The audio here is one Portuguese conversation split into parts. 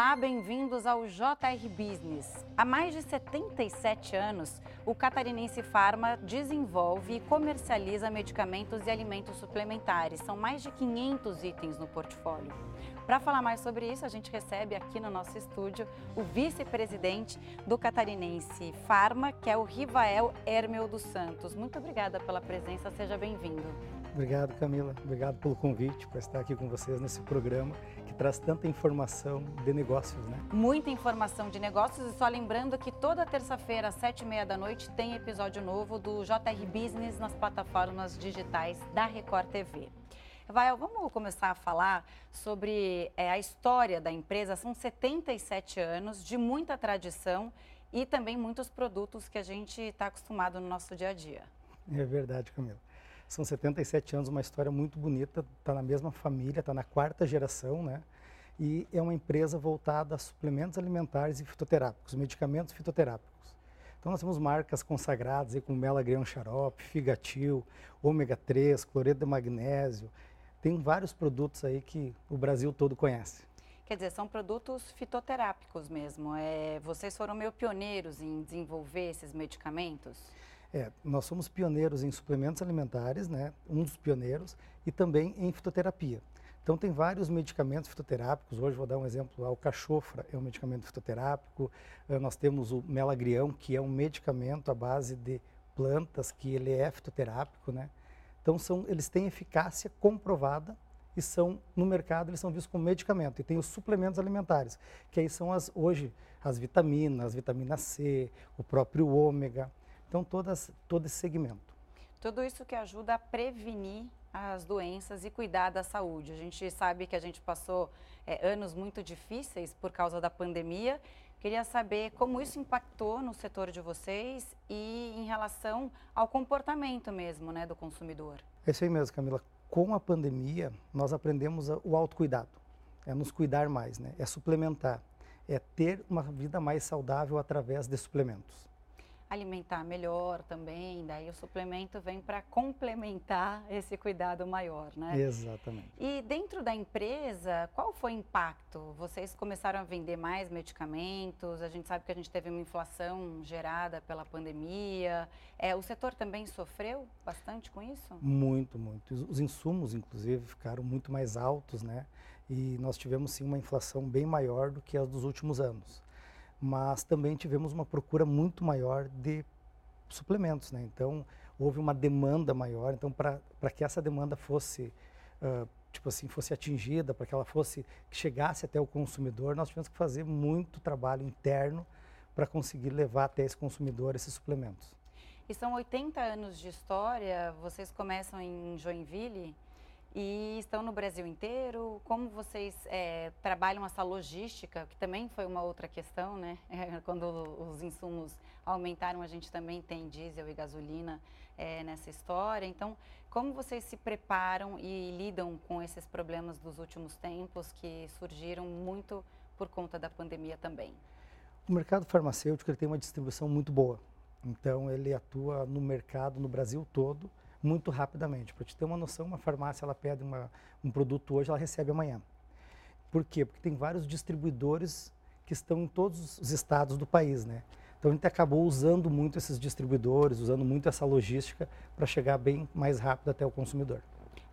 Olá, bem-vindos ao JR Business. Há mais de 77 anos, o Catarinense Pharma desenvolve e comercializa medicamentos e alimentos suplementares. São mais de 500 itens no portfólio. Para falar mais sobre isso, a gente recebe aqui no nosso estúdio o vice-presidente do Catarinense Pharma, que é o Rivael Hermel dos Santos. Muito obrigada pela presença, seja bem-vindo. Obrigado, Camila. Obrigado pelo convite para estar aqui com vocês nesse programa traz tanta informação de negócios, né? Muita informação de negócios e só lembrando que toda terça-feira às sete e meia da noite tem episódio novo do JR Business nas plataformas digitais da Record TV. Vai, vamos começar a falar sobre é, a história da empresa. São 77 anos de muita tradição e também muitos produtos que a gente está acostumado no nosso dia a dia. É verdade, Camila. São 77 anos, uma história muito bonita, está na mesma família, está na quarta geração, né? E é uma empresa voltada a suplementos alimentares e fitoterápicos, medicamentos fitoterápicos. Então nós temos marcas consagradas aí, como Melagrião Xarope, Figatil, Ômega 3, cloreto de magnésio. Tem vários produtos aí que o Brasil todo conhece. Quer dizer, são produtos fitoterápicos mesmo. É, vocês foram meio pioneiros em desenvolver esses medicamentos? É, nós somos pioneiros em suplementos alimentares, né, um dos pioneiros, e também em fitoterapia. Então tem vários medicamentos fitoterápicos, hoje vou dar um exemplo, a alcachofra é um medicamento fitoterápico, eh, nós temos o melagrião, que é um medicamento à base de plantas, que ele é fitoterápico, né? Então são, eles têm eficácia comprovada e são no mercado eles são vistos como medicamento. E tem os suplementos alimentares, que aí são as hoje as vitaminas, vitamina C, o próprio ômega. Então, todas, todo esse segmento. Tudo isso que ajuda a prevenir as doenças e cuidar da saúde. A gente sabe que a gente passou é, anos muito difíceis por causa da pandemia. Queria saber como isso impactou no setor de vocês e em relação ao comportamento mesmo né, do consumidor. É isso aí mesmo, Camila. Com a pandemia, nós aprendemos o autocuidado. É nos cuidar mais, né? é suplementar, é ter uma vida mais saudável através de suplementos alimentar melhor também, daí o suplemento vem para complementar esse cuidado maior, né? Exatamente. E dentro da empresa, qual foi o impacto? Vocês começaram a vender mais medicamentos, a gente sabe que a gente teve uma inflação gerada pela pandemia, é, o setor também sofreu bastante com isso? Muito, muito. Os insumos, inclusive, ficaram muito mais altos, né? E nós tivemos sim uma inflação bem maior do que as dos últimos anos mas também tivemos uma procura muito maior de suplementos, né? Então houve uma demanda maior. Então para que essa demanda fosse uh, tipo assim fosse atingida, para que ela fosse que chegasse até o consumidor, nós tivemos que fazer muito trabalho interno para conseguir levar até esse consumidor esses suplementos. E são 80 anos de história. Vocês começam em Joinville e estão no Brasil inteiro. Como vocês é, trabalham essa logística, que também foi uma outra questão, né? É, quando os insumos aumentaram, a gente também tem diesel e gasolina é, nessa história. Então, como vocês se preparam e lidam com esses problemas dos últimos tempos que surgiram muito por conta da pandemia também? O mercado farmacêutico tem uma distribuição muito boa. Então, ele atua no mercado no Brasil todo muito rapidamente. Para te ter uma noção, uma farmácia ela pede uma, um produto hoje, ela recebe amanhã. Por quê? Porque tem vários distribuidores que estão em todos os estados do país, né? Então a gente acabou usando muito esses distribuidores, usando muito essa logística para chegar bem mais rápido até o consumidor.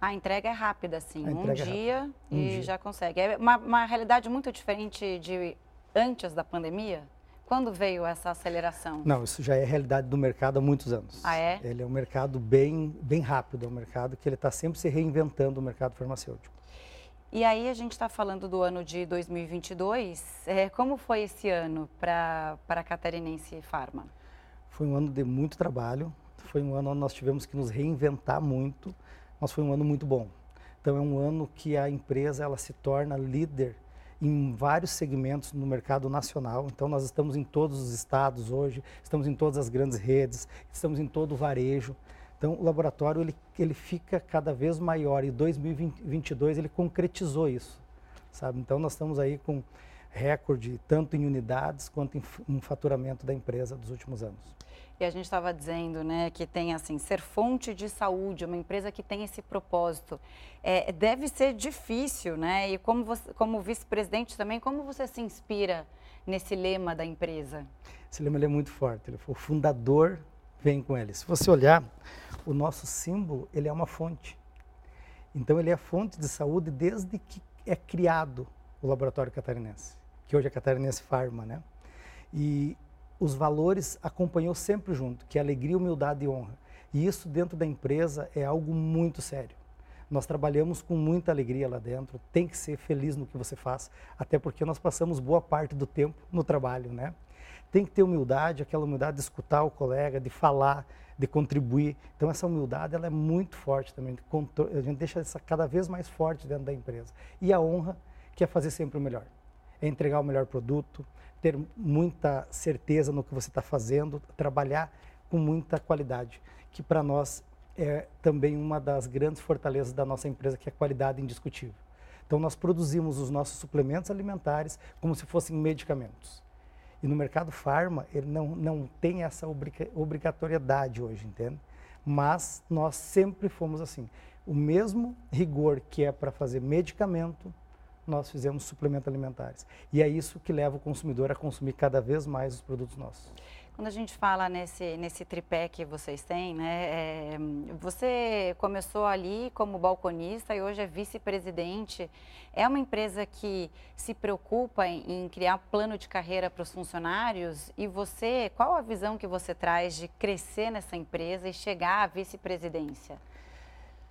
A entrega é rápida, sim. Um é dia é e um dia. já consegue. É uma, uma realidade muito diferente de antes da pandemia? Quando veio essa aceleração? Não, isso já é realidade do mercado há muitos anos. Ah, é? Ele é um mercado bem, bem rápido, é um mercado que ele está sempre se reinventando, o mercado farmacêutico. E aí a gente está falando do ano de 2022. É, como foi esse ano para a Catarinense Pharma? Foi um ano de muito trabalho, foi um ano onde nós tivemos que nos reinventar muito, mas foi um ano muito bom. Então é um ano que a empresa ela se torna líder em vários segmentos no mercado nacional. Então, nós estamos em todos os estados hoje, estamos em todas as grandes redes, estamos em todo o varejo. Então, o laboratório ele, ele fica cada vez maior e 2022 ele concretizou isso, sabe? Então, nós estamos aí com recorde tanto em unidades quanto em, em faturamento da empresa dos últimos anos. E a gente estava dizendo, né, que tem assim ser fonte de saúde, uma empresa que tem esse propósito, é, deve ser difícil, né? E como você, como vice-presidente também, como você se inspira nesse lema da empresa? Esse lema é muito forte. Ele foi o fundador vem com ele. Se você olhar, o nosso símbolo ele é uma fonte. Então ele é fonte de saúde desde que é criado o laboratório catarinense, que hoje é Catarinense Pharma, né? E os valores acompanhou sempre junto, que é alegria, humildade e honra. E isso dentro da empresa é algo muito sério. Nós trabalhamos com muita alegria lá dentro, tem que ser feliz no que você faz, até porque nós passamos boa parte do tempo no trabalho, né? Tem que ter humildade, aquela humildade de escutar o colega, de falar, de contribuir. Então essa humildade ela é muito forte também, a gente deixa essa cada vez mais forte dentro da empresa. E a honra, que é fazer sempre o melhor. É entregar o melhor produto, ter muita certeza no que você está fazendo, trabalhar com muita qualidade, que para nós é também uma das grandes fortalezas da nossa empresa, que é a qualidade indiscutível. Então nós produzimos os nossos suplementos alimentares como se fossem medicamentos. E no mercado farma, ele não, não tem essa obrigatoriedade hoje, entende? Mas nós sempre fomos assim. O mesmo rigor que é para fazer medicamento, nós fizemos suplementos alimentares. E é isso que leva o consumidor a consumir cada vez mais os produtos nossos. Quando a gente fala nesse, nesse tripé que vocês têm, né, é, você começou ali como balconista e hoje é vice-presidente. É uma empresa que se preocupa em, em criar plano de carreira para os funcionários e você, qual a visão que você traz de crescer nessa empresa e chegar à vice-presidência?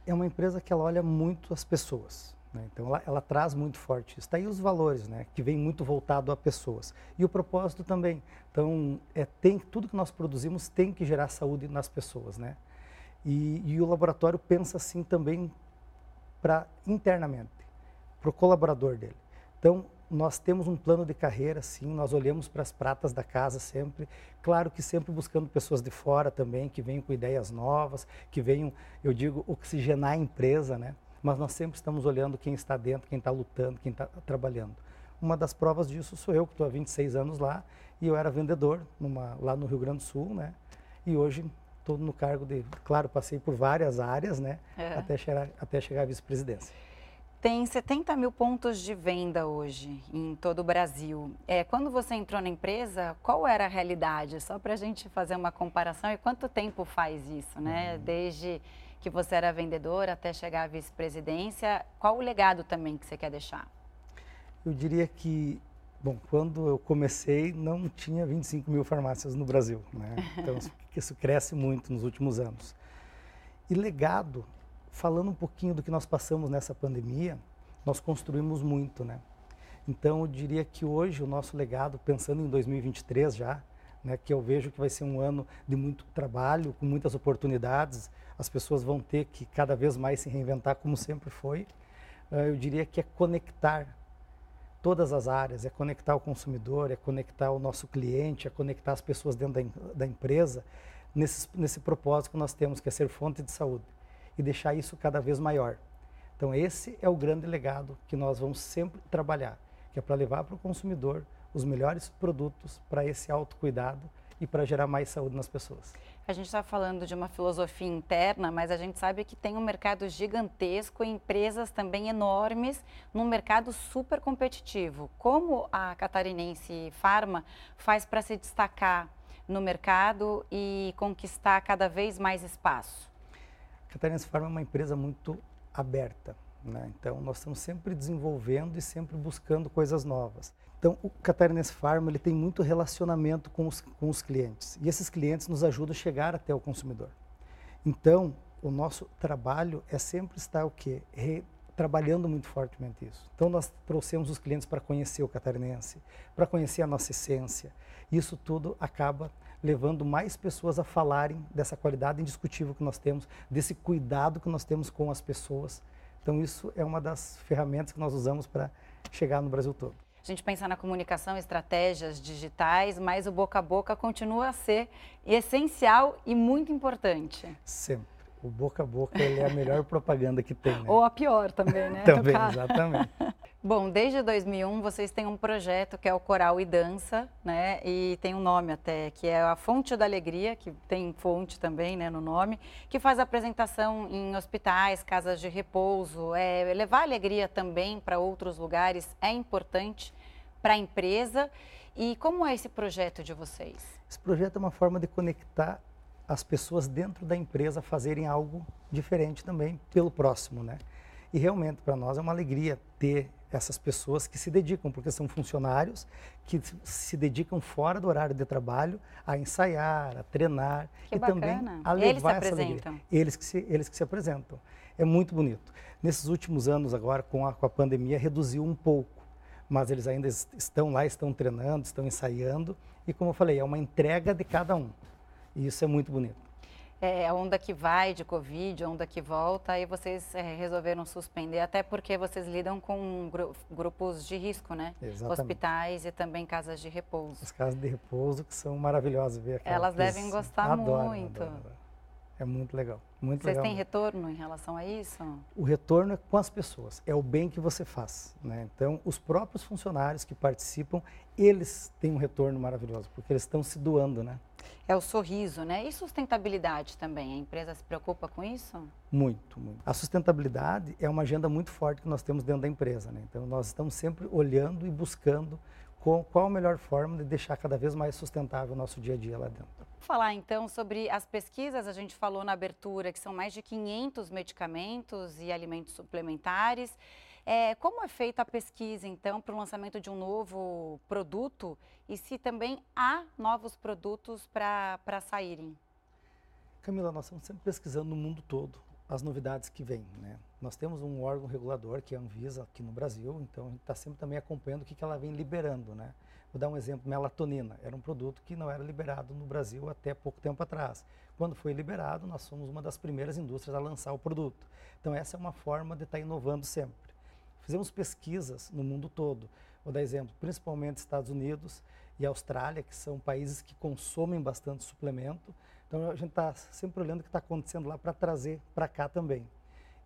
É uma empresa que ela olha muito as pessoas. Né? Então, ela, ela, traz muito forte isso. Está aí os valores, né? que vem muito voltado a pessoas. E o propósito também. Então, é, tem, tudo que nós produzimos tem que gerar saúde nas pessoas. Né? E, e o laboratório pensa assim também para internamente, para o colaborador dele. Então, nós temos um plano de carreira, sim, nós olhamos para as pratas da casa sempre, claro que sempre buscando pessoas de fora também, que venham com ideias novas, que venham, eu digo, oxigenar a empresa, né? Mas nós sempre estamos olhando quem está dentro, quem está lutando, quem está trabalhando. Uma das provas disso sou eu, que estou há 26 anos lá, e eu era vendedor numa, lá no Rio Grande do Sul, né? E hoje estou no cargo de, claro, passei por várias áreas, né? É. Até, chegar, até chegar à vice-presidência. Tem 70 mil pontos de venda hoje em todo o Brasil. É, quando você entrou na empresa, qual era a realidade? Só para a gente fazer uma comparação e quanto tempo faz isso, né? Uhum. Desde que você era vendedor até chegar à vice-presidência. Qual o legado também que você quer deixar? Eu diria que, bom, quando eu comecei não tinha 25 mil farmácias no Brasil, né? Então isso cresce muito nos últimos anos. E legado, falando um pouquinho do que nós passamos nessa pandemia, nós construímos muito, né? Então eu diria que hoje o nosso legado, pensando em 2023 já, né, que eu vejo que vai ser um ano de muito trabalho, com muitas oportunidades, as pessoas vão ter que cada vez mais se reinventar, como sempre foi. Uh, eu diria que é conectar todas as áreas, é conectar o consumidor, é conectar o nosso cliente, é conectar as pessoas dentro da, da empresa, nesse, nesse propósito que nós temos, que é ser fonte de saúde, e deixar isso cada vez maior. Então, esse é o grande legado que nós vamos sempre trabalhar, que é para levar para o consumidor os melhores produtos para esse autocuidado e para gerar mais saúde nas pessoas. A gente está falando de uma filosofia interna, mas a gente sabe que tem um mercado gigantesco e empresas também enormes num mercado super competitivo. Como a catarinense Pharma faz para se destacar no mercado e conquistar cada vez mais espaço? A Catarinense Pharma é uma empresa muito aberta. Né? Então, nós estamos sempre desenvolvendo e sempre buscando coisas novas. Então, o Catarinense Farm ele tem muito relacionamento com os, com os clientes e esses clientes nos ajudam a chegar até o consumidor. Então, o nosso trabalho é sempre estar o quê? Re, trabalhando muito fortemente isso. Então, nós trouxemos os clientes para conhecer o catarinense, para conhecer a nossa essência. Isso tudo acaba levando mais pessoas a falarem dessa qualidade indiscutível que nós temos, desse cuidado que nós temos com as pessoas. Então, isso é uma das ferramentas que nós usamos para chegar no Brasil todo a gente pensa na comunicação, estratégias digitais, mas o boca a boca continua a ser essencial e muito importante. Sempre. O boca a boca é a melhor propaganda que tem. Né? Ou a pior também, né? também, exatamente. Bom, desde 2001 vocês têm um projeto que é o Coral e Dança, né? E tem um nome até, que é a Fonte da Alegria, que tem fonte também, né, no nome, que faz apresentação em hospitais, casas de repouso. É, levar alegria também para outros lugares é importante para a empresa. E como é esse projeto de vocês? Esse projeto é uma forma de conectar as pessoas dentro da empresa a fazerem algo diferente também pelo próximo, né? E realmente para nós é uma alegria ter essas pessoas que se dedicam, porque são funcionários que se dedicam fora do horário de trabalho a ensaiar, a treinar que e bacana. também a levar eles se essa apresentam. alegria. Eles que, se, eles que se apresentam. É muito bonito. Nesses últimos anos agora, com a, com a pandemia, reduziu um pouco, mas eles ainda estão lá, estão treinando, estão ensaiando e, como eu falei, é uma entrega de cada um. E isso é muito bonito é, a onda que vai de Covid, a onda que volta, aí vocês é, resolveram suspender, até porque vocês lidam com gru grupos de risco, né? Exatamente. Hospitais e também casas de repouso. As casas de repouso que são maravilhosas ver Elas devem gostar adoram, muito. Adoram. É muito legal. Muito Vocês legal. têm retorno em relação a isso? O retorno é com as pessoas, é o bem que você faz. Né? Então, os próprios funcionários que participam, eles têm um retorno maravilhoso, porque eles estão se doando, né? É o sorriso, né? E sustentabilidade também? A empresa se preocupa com isso? Muito, muito. A sustentabilidade é uma agenda muito forte que nós temos dentro da empresa, né? Então, nós estamos sempre olhando e buscando qual a melhor forma de deixar cada vez mais sustentável o nosso dia a dia lá dentro. Falar então sobre as pesquisas, a gente falou na abertura que são mais de 500 medicamentos e alimentos suplementares. É, como é feita a pesquisa, então, para o lançamento de um novo produto e se também há novos produtos para saírem? Camila, nós estamos sempre pesquisando no mundo todo as novidades que vêm. Né? Nós temos um órgão regulador, que é a Anvisa, aqui no Brasil, então a gente está sempre também acompanhando o que, que ela vem liberando. Né? Vou dar um exemplo, melatonina, era um produto que não era liberado no Brasil até pouco tempo atrás. Quando foi liberado, nós somos uma das primeiras indústrias a lançar o produto. Então essa é uma forma de estar tá inovando sempre. Fizemos pesquisas no mundo todo. Vou dar exemplo, principalmente Estados Unidos e Austrália, que são países que consomem bastante suplemento. Então a gente está sempre olhando o que está acontecendo lá para trazer para cá também.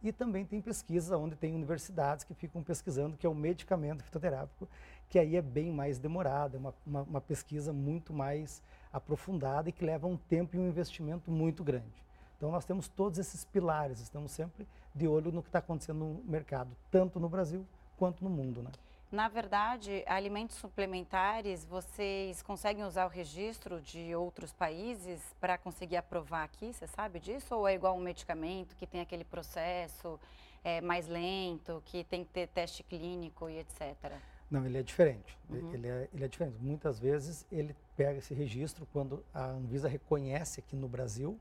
E também tem pesquisas onde tem universidades que ficam pesquisando, que é o medicamento fitoterápico, que aí é bem mais demorado, é uma, uma, uma pesquisa muito mais aprofundada e que leva um tempo e um investimento muito grande. Então nós temos todos esses pilares, estamos sempre de olho no que está acontecendo no mercado, tanto no Brasil quanto no mundo. Né? Na verdade, alimentos suplementares, vocês conseguem usar o registro de outros países para conseguir aprovar aqui, você sabe disso? Ou é igual um medicamento que tem aquele processo é, mais lento, que tem que ter teste clínico e etc.? Não, ele é diferente. Uhum. Ele, é, ele é diferente. Muitas vezes ele pega esse registro quando a Anvisa reconhece aqui no Brasil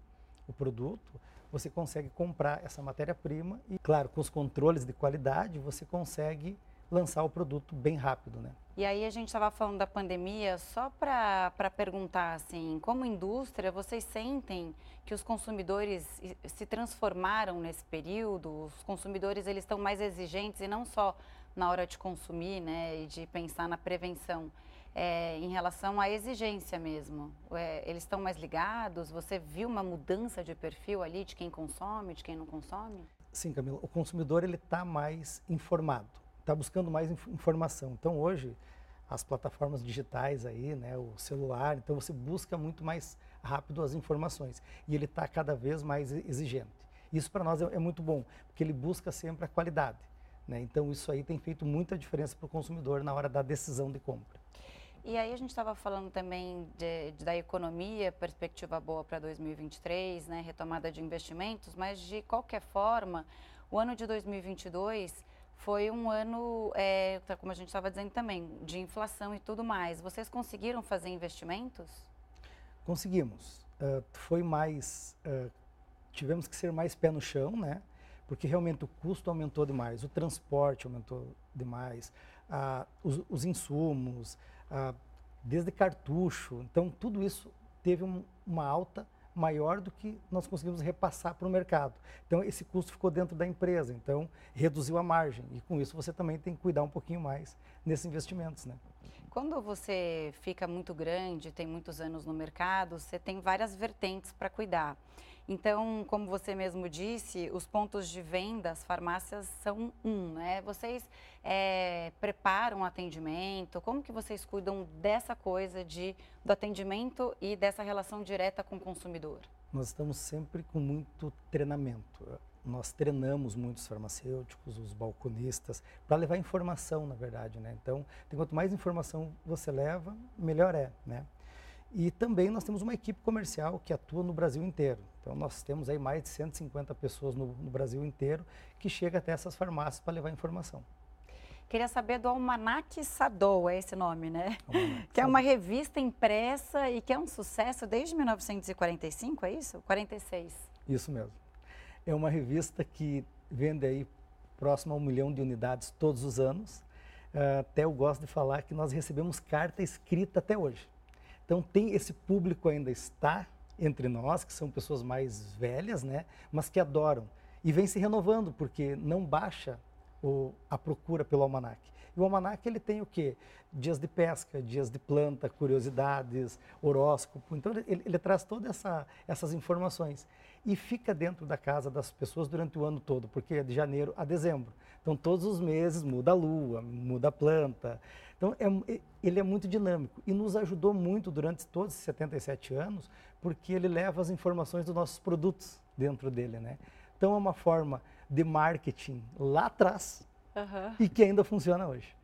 o produto, você consegue comprar essa matéria-prima e, claro, com os controles de qualidade, você consegue lançar o produto bem rápido, né? E aí a gente estava falando da pandemia, só para perguntar assim, como indústria, vocês sentem que os consumidores se transformaram nesse período? Os consumidores eles estão mais exigentes e não só na hora de consumir, né, e de pensar na prevenção é, em relação à exigência mesmo? É, eles estão mais ligados? Você viu uma mudança de perfil ali de quem consome, de quem não consome? Sim, Camila. O consumidor ele está mais informado, está buscando mais inf informação. Então hoje as plataformas digitais aí, né, o celular, então você busca muito mais rápido as informações e ele está cada vez mais exigente. Isso para nós é, é, muito bom, porque ele busca sempre a qualidade. Né? Então isso aí tem feito muita diferença para o consumidor na hora da decisão de compra. E aí a gente estava falando também de, de, da economia, perspectiva boa para 2023, né, retomada de investimentos, mas de qualquer forma, o ano de 2022 foi um ano, é, como a gente estava dizendo também, de inflação e tudo mais. Vocês conseguiram fazer investimentos? Conseguimos. Uh, foi mais, uh, tivemos que ser mais pé no chão, né? Porque realmente o custo aumentou demais, o transporte aumentou demais, uh, os, os insumos, ah, desde cartucho. Então, tudo isso teve um, uma alta maior do que nós conseguimos repassar para o mercado. Então, esse custo ficou dentro da empresa, então reduziu a margem. E com isso você também tem que cuidar um pouquinho mais nesses investimentos. Né? Quando você fica muito grande, tem muitos anos no mercado, você tem várias vertentes para cuidar. Então, como você mesmo disse, os pontos de venda, as farmácias são um, né? Vocês é, preparam o atendimento? Como que vocês cuidam dessa coisa de, do atendimento e dessa relação direta com o consumidor? Nós estamos sempre com muito treinamento. Nós treinamos muitos farmacêuticos, os balconistas, para levar informação, na verdade, né? Então, quanto mais informação você leva, melhor é, né? E também nós temos uma equipe comercial que atua no Brasil inteiro. Então nós temos aí mais de 150 pessoas no, no Brasil inteiro que chega até essas farmácias para levar informação. Queria saber do Almanac Sadou, é esse nome, né? Almanac que é uma revista impressa e que é um sucesso desde 1945, é isso? 46. Isso mesmo. É uma revista que vende aí próximo a um milhão de unidades todos os anos. Uh, até eu gosto de falar que nós recebemos carta escrita até hoje. Então tem esse público ainda está entre nós, que são pessoas mais velhas, né, mas que adoram. E vem se renovando, porque não baixa o, a procura pelo almanac. O almanac ele tem o quê? Dias de pesca, dias de planta, curiosidades, horóscopo. Então ele, ele traz todas essa, essas informações e fica dentro da casa das pessoas durante o ano todo, porque é de janeiro a dezembro. Então todos os meses muda a lua, muda a planta. Então, é, ele é muito dinâmico e nos ajudou muito durante todos esses 77 anos, porque ele leva as informações dos nossos produtos dentro dele, né? Então, é uma forma de marketing lá atrás uhum. e que ainda funciona hoje.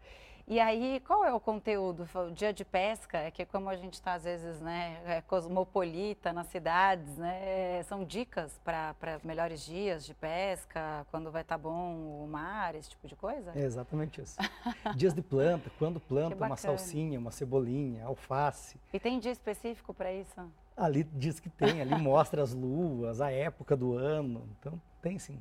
E aí, qual é o conteúdo? O dia de pesca, é que como a gente está às vezes, né, é cosmopolita nas cidades, né, são dicas para melhores dias de pesca, quando vai estar tá bom o mar, esse tipo de coisa? É exatamente isso. Dias de planta, quando planta uma salsinha, uma cebolinha, alface. E tem dia específico para isso? Ali diz que tem, ali mostra as luas, a época do ano, então tem sim.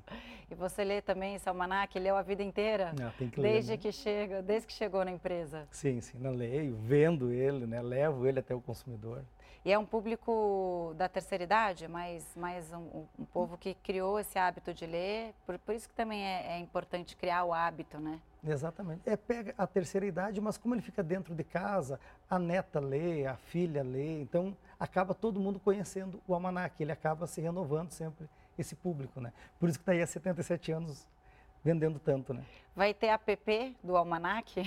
E você lê também esse almanac, leu a vida inteira? Não, tem que ler. Desde né? que chega, desde que chegou na empresa? Sim, sim, não leio, vendo ele, né, levo ele até o consumidor. E é um público da terceira idade, mais, mais um, um povo que criou esse hábito de ler, por, por isso que também é, é importante criar o hábito, né? Exatamente. É, pega a terceira idade, mas como ele fica dentro de casa, a neta lê, a filha lê, então acaba todo mundo conhecendo o almanac, ele acaba se renovando sempre esse público, né? Por isso que está aí há 77 anos vendendo tanto, né? Vai ter app do Almanac,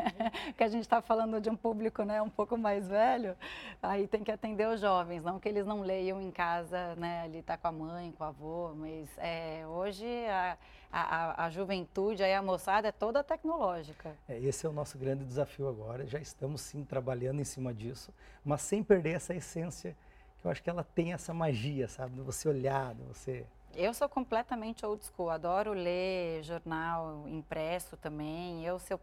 que a gente está falando de um público né, um pouco mais velho, aí tem que atender os jovens, não que eles não leiam em casa, né, ali tá com a mãe, com o avô, mas é, hoje a, a, a, juventude, aí a moçada é toda tecnológica. É, esse é o nosso grande desafio agora, já estamos sim trabalhando em cima disso, mas sem perder essa essência, eu acho que ela tem essa magia, sabe, de você olhar, de você eu sou completamente old school, adoro ler jornal impresso também. Eu, se eu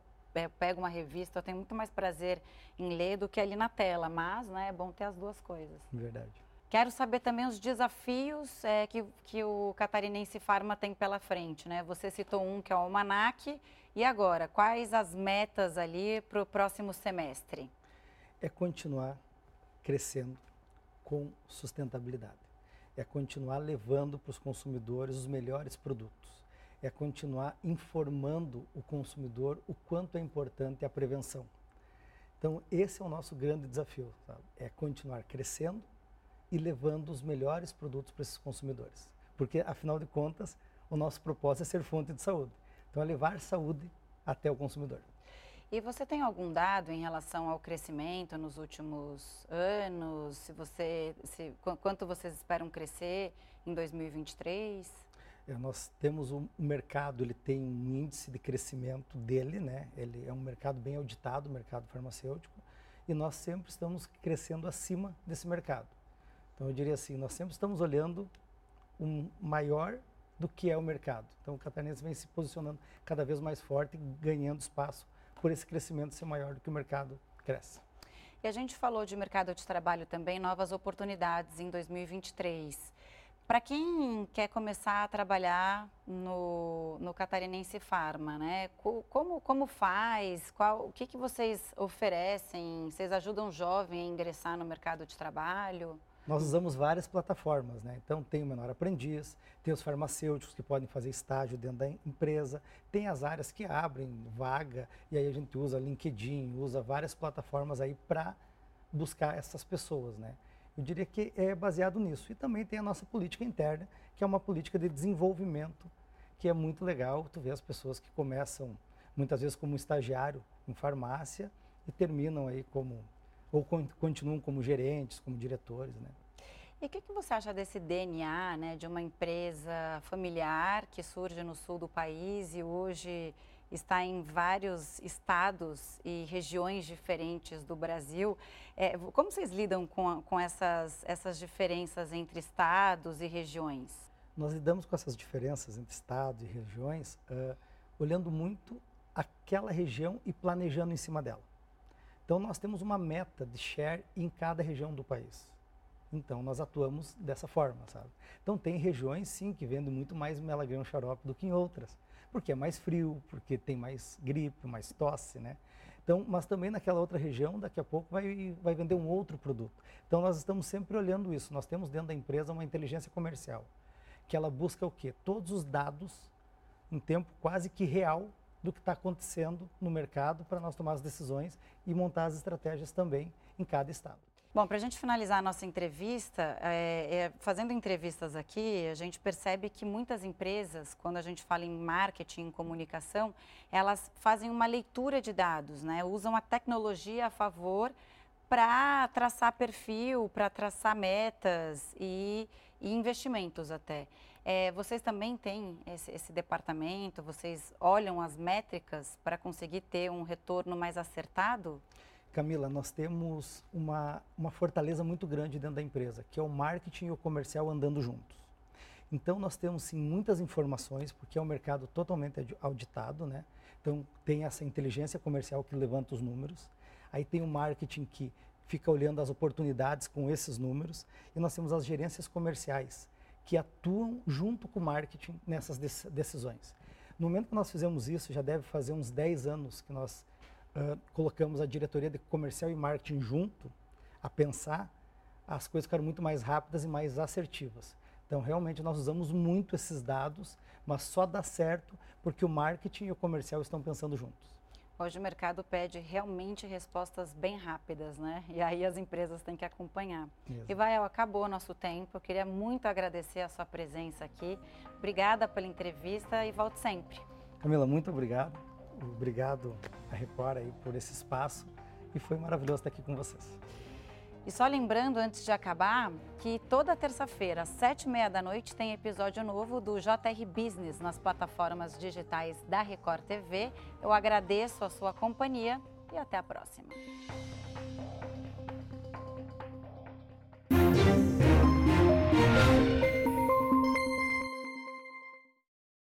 pego uma revista, eu tenho muito mais prazer em ler do que ali na tela, mas né, é bom ter as duas coisas. Verdade. Quero saber também os desafios é, que, que o Catarinense Farma tem pela frente. Né? Você citou um que é o Almanac. E agora, quais as metas ali para o próximo semestre? É continuar crescendo com sustentabilidade é continuar levando para os consumidores os melhores produtos, é continuar informando o consumidor o quanto é importante a prevenção. Então, esse é o nosso grande desafio, sabe? é continuar crescendo e levando os melhores produtos para esses consumidores. Porque, afinal de contas, o nosso propósito é ser fonte de saúde. Então, é levar saúde até o consumidor. E você tem algum dado em relação ao crescimento nos últimos anos? Se você, se, quanto vocês esperam crescer em 2023? É, nós temos um, mercado, ele tem um índice de crescimento dele, né? Ele é um mercado bem auditado, o mercado farmacêutico, e nós sempre estamos crescendo acima desse mercado. Então eu diria assim, nós sempre estamos olhando um maior do que é o mercado. Então o catarinense vem se posicionando cada vez mais forte, ganhando espaço por esse crescimento ser maior do que o mercado cresce. E a gente falou de mercado de trabalho também, novas oportunidades em 2023. Para quem quer começar a trabalhar no, no Catarinense Farma, né? Como, como faz? Qual, o que, que vocês oferecem? Vocês ajudam o jovem a ingressar no mercado de trabalho? Nós usamos várias plataformas, né? Então tem o menor aprendiz, tem os farmacêuticos que podem fazer estágio dentro da empresa, tem as áreas que abrem vaga e aí a gente usa LinkedIn, usa várias plataformas aí para buscar essas pessoas, né? Eu diria que é baseado nisso. E também tem a nossa política interna, que é uma política de desenvolvimento, que é muito legal. Tu vê as pessoas que começam muitas vezes como estagiário em farmácia e terminam aí como ou continuam como gerentes, como diretores, né? E o que, que, você acha desse DNA, né, de uma empresa familiar que surge no sul do país e hoje está em vários estados e regiões diferentes do Brasil. É, como vocês lidam com, com essas, essas diferenças entre estados e regiões? Nós lidamos com essas diferenças entre estados e regiões uh, olhando muito aquela região e planejando em cima dela. Então, nós temos uma meta de share em cada região do país. Então, nós atuamos dessa forma, sabe? Então, tem regiões, sim, que vendem muito mais melagrão xarope do que em outras porque é mais frio, porque tem mais gripe, mais tosse, né? Então, mas também naquela outra região, daqui a pouco vai, vai vender um outro produto. Então, nós estamos sempre olhando isso. Nós temos dentro da empresa uma inteligência comercial, que ela busca o quê? Todos os dados em tempo quase que real do que está acontecendo no mercado para nós tomar as decisões e montar as estratégias também em cada estado. Bom, para a gente finalizar a nossa entrevista, é, é, fazendo entrevistas aqui, a gente percebe que muitas empresas, quando a gente fala em marketing, em comunicação, elas fazem uma leitura de dados, né? usam a tecnologia a favor para traçar perfil, para traçar metas e, e investimentos até. É, vocês também têm esse, esse, departamento? Vocês olham as métricas para conseguir ter um retorno mais acertado? Camila, nós temos uma, uma fortaleza muito grande dentro da empresa, que é o marketing e o comercial andando juntos. Então, nós temos sim muitas informações, porque é um mercado totalmente auditado, né? Então, tem essa inteligência comercial que levanta os números. Aí tem o marketing que fica olhando as oportunidades com esses números. E nós temos as gerências comerciais, que atuam junto com o marketing nessas decisões. No momento que nós fizemos isso, já deve fazer uns 10 anos que nós uh, colocamos a diretoria de comercial e marketing junto a pensar, as coisas ficaram muito mais rápidas e mais assertivas. Então, realmente, nós usamos muito esses dados, mas só dá certo porque o marketing e o comercial estão pensando juntos. Hoje o mercado pede realmente respostas bem rápidas, né? E aí as empresas têm que acompanhar. Mesmo. Ivael, acabou o nosso tempo. Eu queria muito agradecer a sua presença aqui. Obrigada pela entrevista e volte sempre. Camila, muito obrigado. Obrigado a Record aí por esse espaço e foi maravilhoso estar aqui com vocês. E só lembrando, antes de acabar, que toda terça-feira, às sete e meia da noite, tem episódio novo do JR Business nas plataformas digitais da Record TV. Eu agradeço a sua companhia e até a próxima.